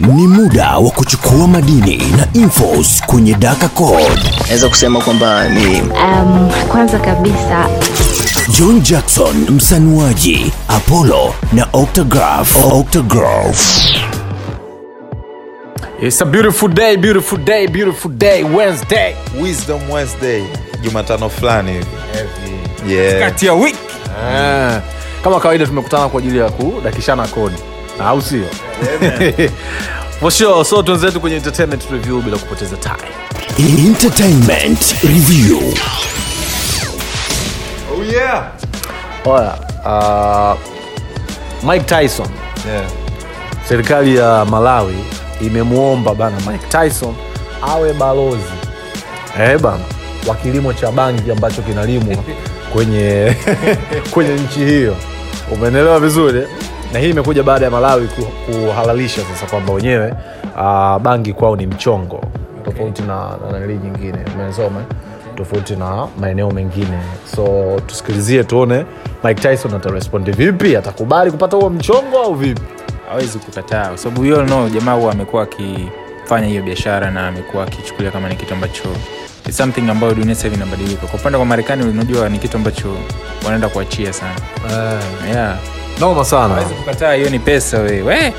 Ni muda wa kuchukua madini na infos kwenye Daka Code. naweza kusema kwamba ni Um, kwanza kabisa John Jackson msanuaji, Apollo na Octograph. Octograph. It's a beautiful day, beautiful day, beautiful day, Wednesday. Wisdom Wednesday, Jumatano fulani hivi. Yeah. Kati ya wiki. Ah, kama kawaida tumekutana kwa ajili ya kudakishana kodi. Na au sio? For sure, so tuanzetu kwenye entertainment review bila kupoteza time. Entertainment Review. Oh yeah. Oya, uh, Mike Tyson Yeah. serikali ya malawi imemwomba bana mike tyson awe balozi eh bana wa kilimo cha bangi ambacho kinalimwa kwenye kwenye nchi hiyo umeelewa vizuri na hii imekuja baada ya malawi kuhalalisha sasa kwamba wenyewe uh, bangi kwao ni mchongo. Tofauti na na nali nyingine umesoma tofauti na maeneo mengine. So tusikilizie tuone mike tyson atarespondi vipi atakubali kupata huo mchongo au vipi? Hawezi kukataa kwa sababu hiyo no jamaa huwa amekuwa akifanya hiyo biashara na amekuwa akichukulia kama ni kitu ambacho something ambayo dunia sasa hivi inabadilika. Kwa upande kwa marekani unajua ni kitu ambacho wanaenda kuachia sana. Yeah. Noma sana. Hawezi kukataa hiyo ni pesa wewe, we.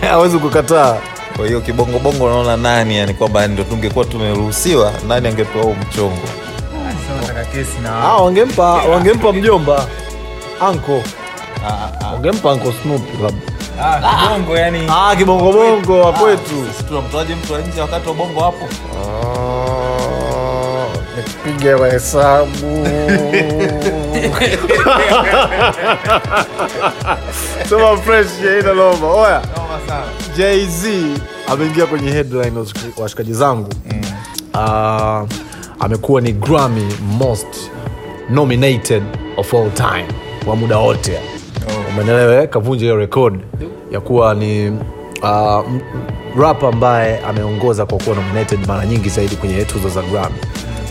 hawezi kukataa. Kwa hiyo kibongobongo unaona nani yani kwamba ndo tungekuwa tumeruhusiwa nani angepewa huu mchongo? Ah, wangempa wangempa mjomba anko wangempa anko snoop labda bongo yani. Ah, kibongobongo wa kwetu. tunamtoaje mtu wa nje wakati wa bongo hapo? Nipige mahesabu sema fresh ina noma oya. Jz ameingia kwenye headline washikaji zangu. Ah, amekuwa ni grammy most nominated of all time wa muda wote. Umenelewe kavunja hiyo rekod ya kuwa ni uh, rap ambaye ameongoza kwa kuwa nominated mara nyingi zaidi kwenye tuzo za grammy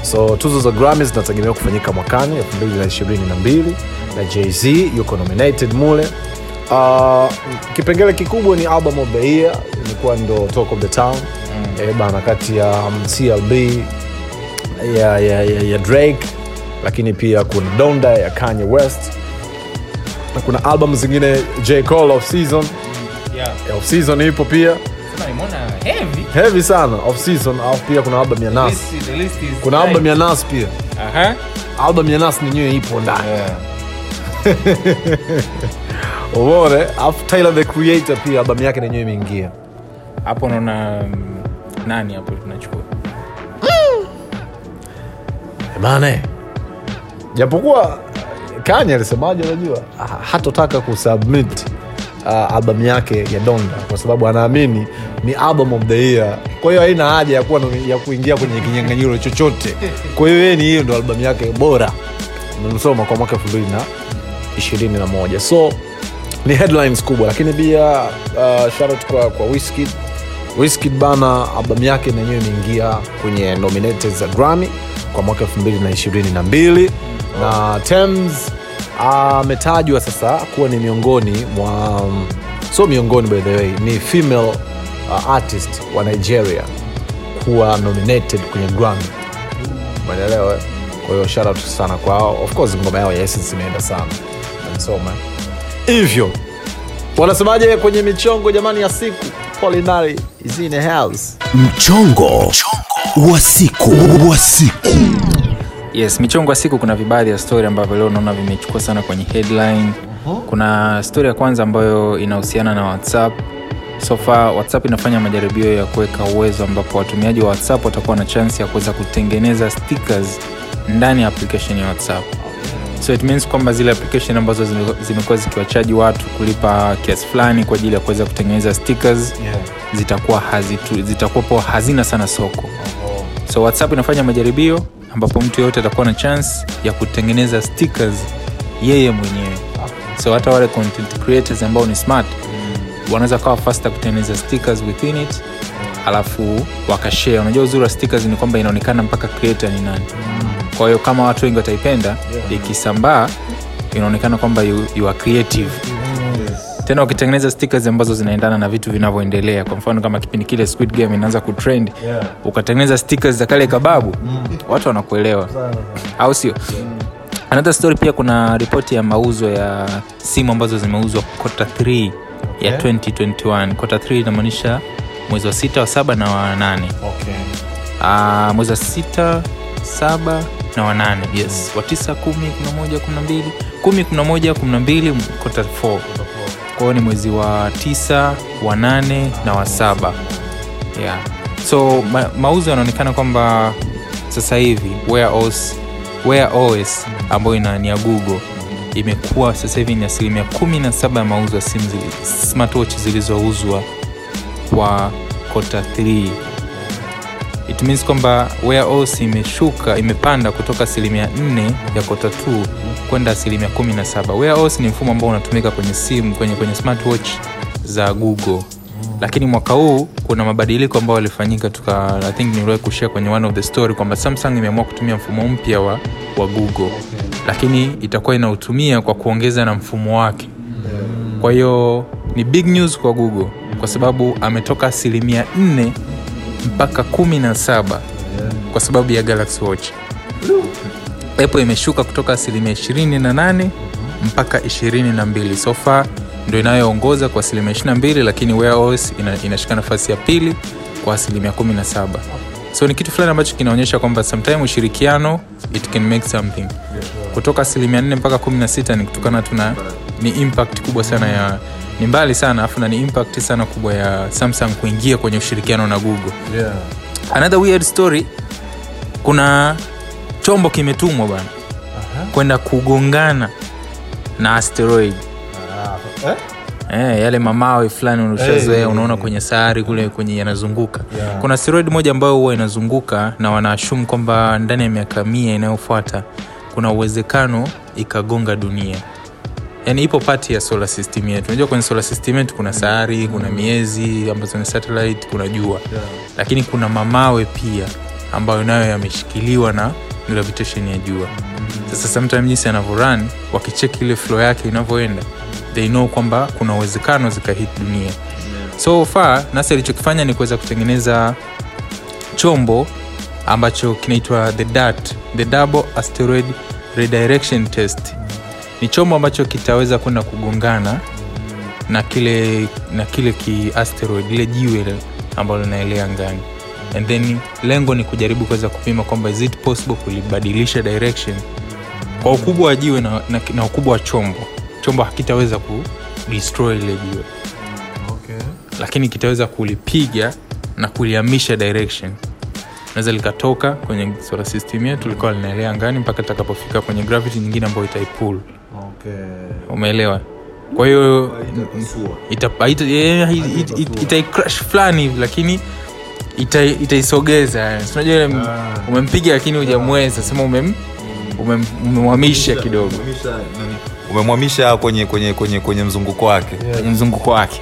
so tuzo za grami zinategemewa kufanyika mwakani 222 na jz yuko nominated mule. Uh, kipengele kikubwa ni album of the year imekuwa ndo talk of the town. Mm. e, bana kati ya um, clb ya, ya, ya, ya drake lakini pia kuna donda ya kanye west na kuna album zingine j. Call of season. Yeah. Season ipo pia heavy. Heavy sana. Off season alafu pia kuna album ya nas. Kuna nice. album ya nas pia. Aha. album ya nas nenyewe ipo ndani. Yeah. umeone alafu tyler the creator pia album yake nenyewe imeingia. Hapo naona mm, nani hapo tunachukua? Bane japokuwa kanye alisemaje unajua? Hatotaka kusubmit uh, albamu yake ya donda kwa sababu anaamini ni album of the year. Kwa hiyo haina haja ya, ya kuingia kwenye kinyanganyiro chochote. Kwa hiyo ni hiyo ndo albamu yake bora. Nimsoma kwa mwaka elfu mbili na ishirini na moja. So ni headlines kubwa. Lakini pia uh, sharot kwa, kwa Wizkid. Wizkid bana albamu yake nenyewe imeingia kwenye nominated za grammy kwa mwaka 2022 na Tems ametajwa sasa kuwa ni miongoni mwa so miongoni by the way ni female uh, artist wa nigeria kuwa nominated kwenye grammy. Umeelewa? Kwa hiyo shout out sana kwao. Of course ngoma yao ya imeenda sana. Nasoma hivyo wanasemaje kwenye michongo jamani ya siku? Polinari is in the house. Mchongo wa siku. Wa siku. Yes michongo ya siku kuna vibaadhi ya story ambavyo leo naona vimechukua sana kwenye headline. Kuna story ya kwanza ambayo inahusiana na whatsapp. Sofa whatsapp inafanya majaribio ya kuweka uwezo ambapo watumiaji wa whatsapp watakuwa na chansi ya kuweza kutengeneza stickers ndani ya application ya whatsapp. So it means kwamba zile application ambazo zimekuwa zikiwachaji watu kulipa kiasi fulani kwa ajili ya kuweza kutengeneza stickers yeah. zitakuwa hazitu, zitakuwapo hazina sana soko. So whatsapp inafanya majaribio ambapo mtu yeyote atakuwa na chance ya kutengeneza stickers yeye mwenyewe. So hata wale content creators ambao ni smart wanaweza kawa fasta kutengeneza stickers within it alafu wakashare. Unajua uzuri wa stickers ni kwamba inaonekana mpaka creator ni nani. Kwa hiyo kama watu wengi wataipenda ikisambaa inaonekana kwamba you, you are creative tena ukitengeneza stickers ambazo zinaendana na vitu vinavyoendelea. Kwa mfano kama kipindi kile squid game inaanza kutrend Yeah. ukatengeneza stickers za kale kababu watu wanakuelewa. Au sio? Another story pia kuna ripoti ya mauzo ya simu ambazo zimeuzwa kota 3 ya Okay. 2021 kota 3 inamaanisha mwezi wa sita wa saba na wa nane. Okay. uh, mwezi wa sita saba na wanane yes. Wa tisa kumi kumi na moja kumi na mbili. Kumi kumi na moja kumi na mbili kota 4 kwa ni mwezi wa tisa wa nane na wa saba yeah. so ma, mauzo yanaonekana kwamba sasa hivi Wear OS, ambayo ni ya google imekuwa sasa hivi ni asilimia kumi na saba ya mauzo ya zilizouzwa kwa kota 3 it means kwamba warehouse imeshuka imepanda kutoka asilimia 4 ya kota 2 kwenda asilimia 17 Warehouse ni mfumo ambao unatumika kwenye simu kwenye, kwenye smartwatch za google. Lakini mwaka huu kuna mabadiliko ambayo yalifanyika tuka i kwenye one of the story kwamba samsung imeamua kutumia mfumo mpya wa, wa google. Lakini itakuwa inautumia kwa kuongeza na mfumo wake. Kwa hiyo ni big news kwa google kwa sababu ametoka asilimia 4 mpaka 17 kwa sababu ya galaxy watch. Apple imeshuka kutoka asilimia 28 mpaka 22 so far ndo inayoongoza kwa asilimia 22 lakini Wear ina, inashika nafasi ya pili kwa asilimia 17 so ni kitu fulani ambacho kinaonyesha kwamba sometime ushirikiano it can make something. Kutoka asilimia 4 mpaka 16 ni kutokana tuna ni impact kubwa sana ya ni mbali sana afu na ni impact sana kubwa ya samsung kuingia kwenye ushirikiano na google. Yeah. another weird story kuna chombo kimetumwa bwana kwenda kugongana na asteroid. Eh? Eh, yale mamawe fulani ushazoea hey, unaona kwenye sayari kule kwenye yanazunguka. Yeah. kuna asteroid moja ambayo huwa inazunguka na wanaashumu kwamba ndani ya miaka mia inayofuata kuna uwezekano ikagonga dunia yani ipo pati ya solar system yetu. Unajua kwenye solar system yetu kuna sayari kuna miezi ambazo ni satellite kuna jua. Yeah. lakini kuna mamawe pia ambayo nayo yameshikiliwa na gravitation ya jua. Sasa sometime jinsi anavyoran wakicheki ile flow yake inavyoenda they know kwamba kuna uwezekano zikahit dunia. So far nasa ilichokifanya ni kuweza kutengeneza chombo ambacho kinaitwa the DART, the double asteroid redirection test ni chombo ambacho kitaweza kwenda kugongana na kile na kile ki asteroid lile jiwe ambalo linaelea angani. And then lengo ni kujaribu kuweza kupima kwamba is it possible kulibadilisha direction kwa ukubwa wa jiwe na, na, na ukubwa wa chombo. Chombo hakitaweza ku destroy ile jiwe. Okay. lakini kitaweza kulipiga na kulihamisha direction naweza likatoka kwenye solar system yetu likawa linaelea angani mpaka litakapofika kwenye gravity nyingine ambayo itaipull Okay. umeelewa? Kwa hiyo ita- haita- eh, itaicrash fulani hivi lakini itaisogeza. Ita sinajua ile m- umempiga lakini hujamweza. Sema umem umem- umemhamisha kidogo. Umemwamisha kwenye kwenye kwenye kwenye mzunguko wake. Kwenye mzunguko wake.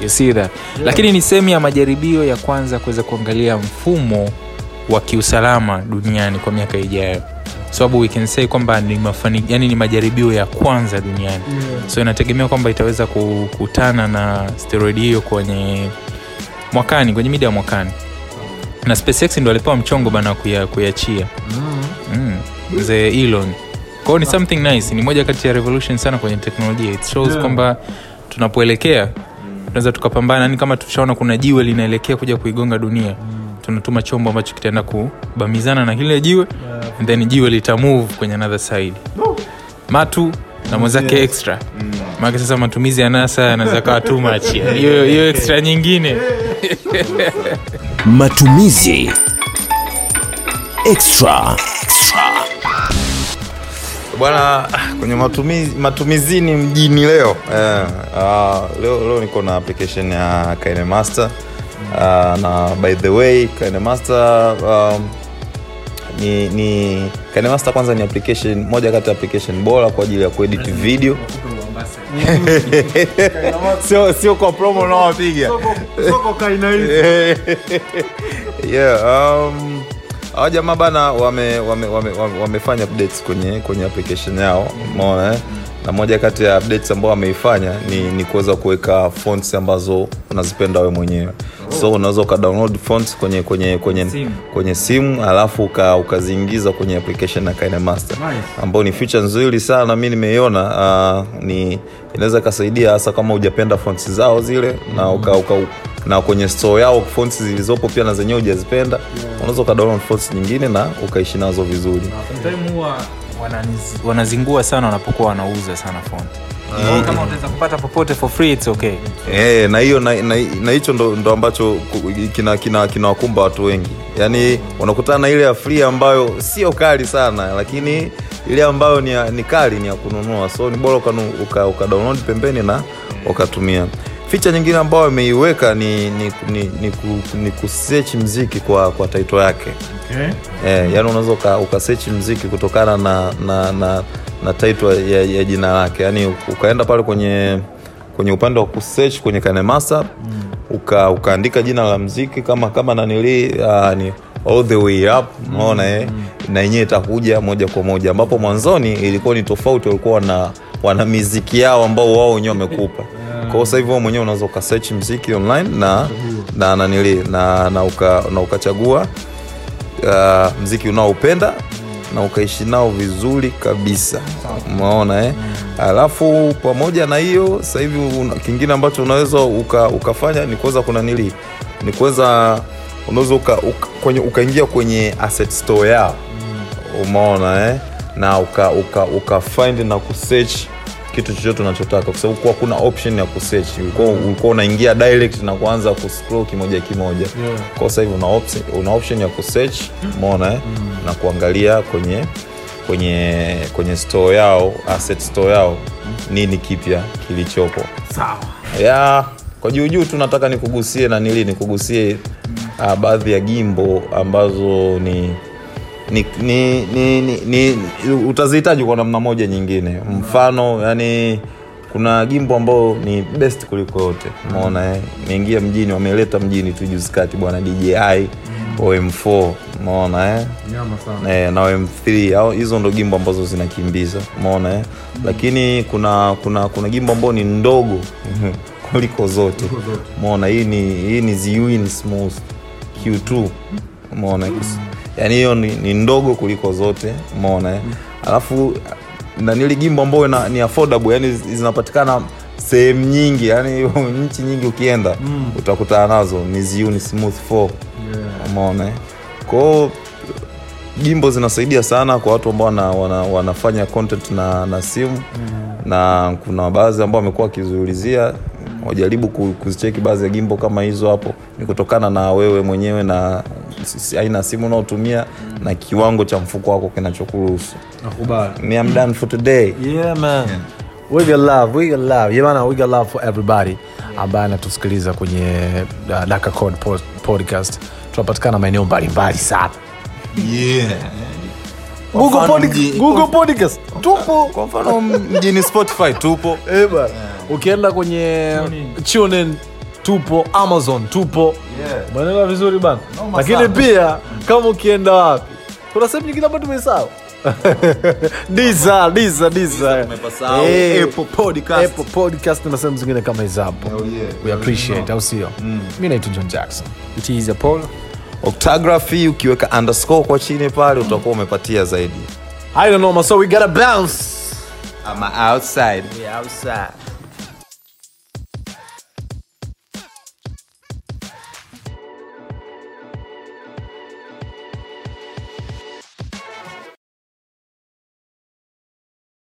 You see that? Lakini ni sehemu ya majaribio ya kwanza kuweza kuangalia mfumo wa kiusalama duniani kwa miaka ijayo. Sababu we can say kwamba ni, mafani, yani ni majaribio ya kwanza duniani. So inategemea kwamba itaweza kukutana na steroid hiyo kwenye mwakani kwenye mida ya mwakani. Na SpaceX ndo alipewa mchongo bana kuya- kuiachia mm. mzee Elon. Kwao ni something nice ni moja kati ya revolution sana kwenye teknolojia. It shows Yeah. kwamba tunapoelekea tunaweza tukapambana. Yani kama tushaona kuna jiwe linaelekea kuja kuigonga dunia tunatuma chombo ambacho kitaenda kubamizana na kile jiwe and then jiwe litamove kwenye another side. Matu na mwenzake extra. Maake sasa matumizi ya nasa yanaweza kawa too much. Hiyo hiyo extra nyingine. Matumizi extra. bwana kwenye matumizi, matumizini mjini leo. Eh, uh, leo, leo niko na application ya kinemaster uh, na by the way kanemaster um, ni, ni kanemaster kwanza ni application moja kati ya application bora kwa ajili ya kuedit video. Sio sio kwa promo unaowapiga. Yeah, um, hawa jamaa bana wame, wame, wame, wame, wamefanya updates kwenye kwenye application yao umeona eh? Na moja kati ya updates ambao ameifanya ni, ni kuweza kuweka fonts ambazo unazipenda wewe mwenyewe. So unaweza ukadownload fonts kwenye kwenye kwenye Simu. kwenye simu alafu uka, ukaziingiza kwenye application ya KineMaster Nice. ambao ni feature nzuri sana mi nimeiona uh, ni inaweza ikasaidia hasa kama hujapenda fonts zao zile na uka, uka, na kwenye store yao fonts zilizopo pia na zenyewe hujazipenda unaweza ukadownload fonts nyingine na ukaishi nazo vizuri. Huwa wananiz- wanazingua sana wanapokuwa wanauza sana font. Kama utaweza kupata popote for free it's okay. Eh, na hiyo na na- na hicho ndo, ndo ambacho ku- kina kina kinawakumba watu wengi. Yaani unakutana na ile ya free ambayo sio kali sana lakini ile ambayo ni, ni kali ni ya kununua. So ni bora ukadownload uka, uka pembeni na ukatumia ficha nyingine ambayo imeiweka ni, ni, ni, ni, ku, ni kusearch mziki kwa, kwa taito yake. Eh, yani unaweza uka, ukasearch mziki kutokana na na, na, na taito ya, ya jina lake. Yani ukaenda pale kwenye kwenye upande wa kusearch kwenye kanemasa mm. uka, ukaandika jina la mziki kama kama nanili uh, ni all the way up unaona eh? Na yenyewe itakuja moja kwa moja. Ambapo mwanzoni ilikuwa ni tofauti walikuwa wana wana miziki yao ambao wao wenyewe wamekupa kwa sahivi hivi mwenyewe unaweza ukasearch mziki online na na nanili na na, uka, na ukachagua uh, mziki unaoupenda na ukaishi nao vizuri kabisa umeona eh? alafu pamoja na hiyo sasa hivi kingine ambacho unaweza uka, ukafanya ni kuweza kuna nili ni kuweza unaweza uka, uka, kwenye, ukaingia kwenye asset store yao umeona eh? na uka, uka, uka na kusearch kitu chochote unachotaka. Kwa sababu kuwa kuna option ya kusearch. Ulikuwa, ulikuwa unaingia direct na kuanza kuscroll kimoja kimoja. Yeah. kwa sasa hivi una option, una option ya kusearch umeona eh? na kuangalia kwenye kwenye kwenye store yao asset store yao nini kipya kilichopo. Sawa. Ya kwa juu juu tu nataka nikugusie na nili nikugusie uh, baadhi ya gimbo ambazo ni ni, ni, ni, ni, ni utazihitaji kwa namna moja nyingine. Mfano yani kuna gimbo ambao ni best kuliko yote. Umeona eh? imeingia mjini wameleta mjini tu juzi kati bwana dji om4 maona eh. eh, na om3 au hizo ndo gimbo ambazo zinakimbiza. Maona eh? lakini kuna kuna kuna gimbo ambao ni ndogo kuliko zote. Maona hii ni hii ni ziwin smooth q2 umeona yaani hiyo ni, ni ndogo kuliko zote umeona eh? alafu nanili gimbo ambayo na, ni affordable yani zinapatikana sehemu nyingi yani nchi nyingi ukienda mm. utakutana nazo ni ziuni smooth 4 umeona eh? kwao gimbo zinasaidia sana kwa watu ambao wana, wana, wanafanya content na, na simu mm. na kuna baadhi ambao wamekuwa wakiziulizia wajaribu kuzicheki baadhi ya gimbo kama hizo hapo. Ni kutokana na wewe mwenyewe na aina ya simu unaotumia na kiwango cha mfuko wako kinachokuruhusu. Nakubali. Me I'm done for today. Yeah we got love we got love. Yeah, man, we got love for everybody ambaye anatusikiliza kwenye uh, Daka Code pod- podcast. Tunapatikana maeneo mbalimbali sana. Google, mfano Google podcast tupo. kwa mfano mjini spotify tupo. Eh, bana. Ukienda kwenye TuneIn tupo amazon tupo. Umeelewa vizuri bana? Lakini pia kama ukienda wapi? Kuna sehemu nyingine ambayo tumesahau. Podcast. Na sehemu zingine kama we appreciate au sio? Mi naitwa john jackson. It is a Paul. Octography ukiweka underscore kwa chini pale utakuwa umepatia zaidi. I don't know so we gotta bounce. I'm outside. We outside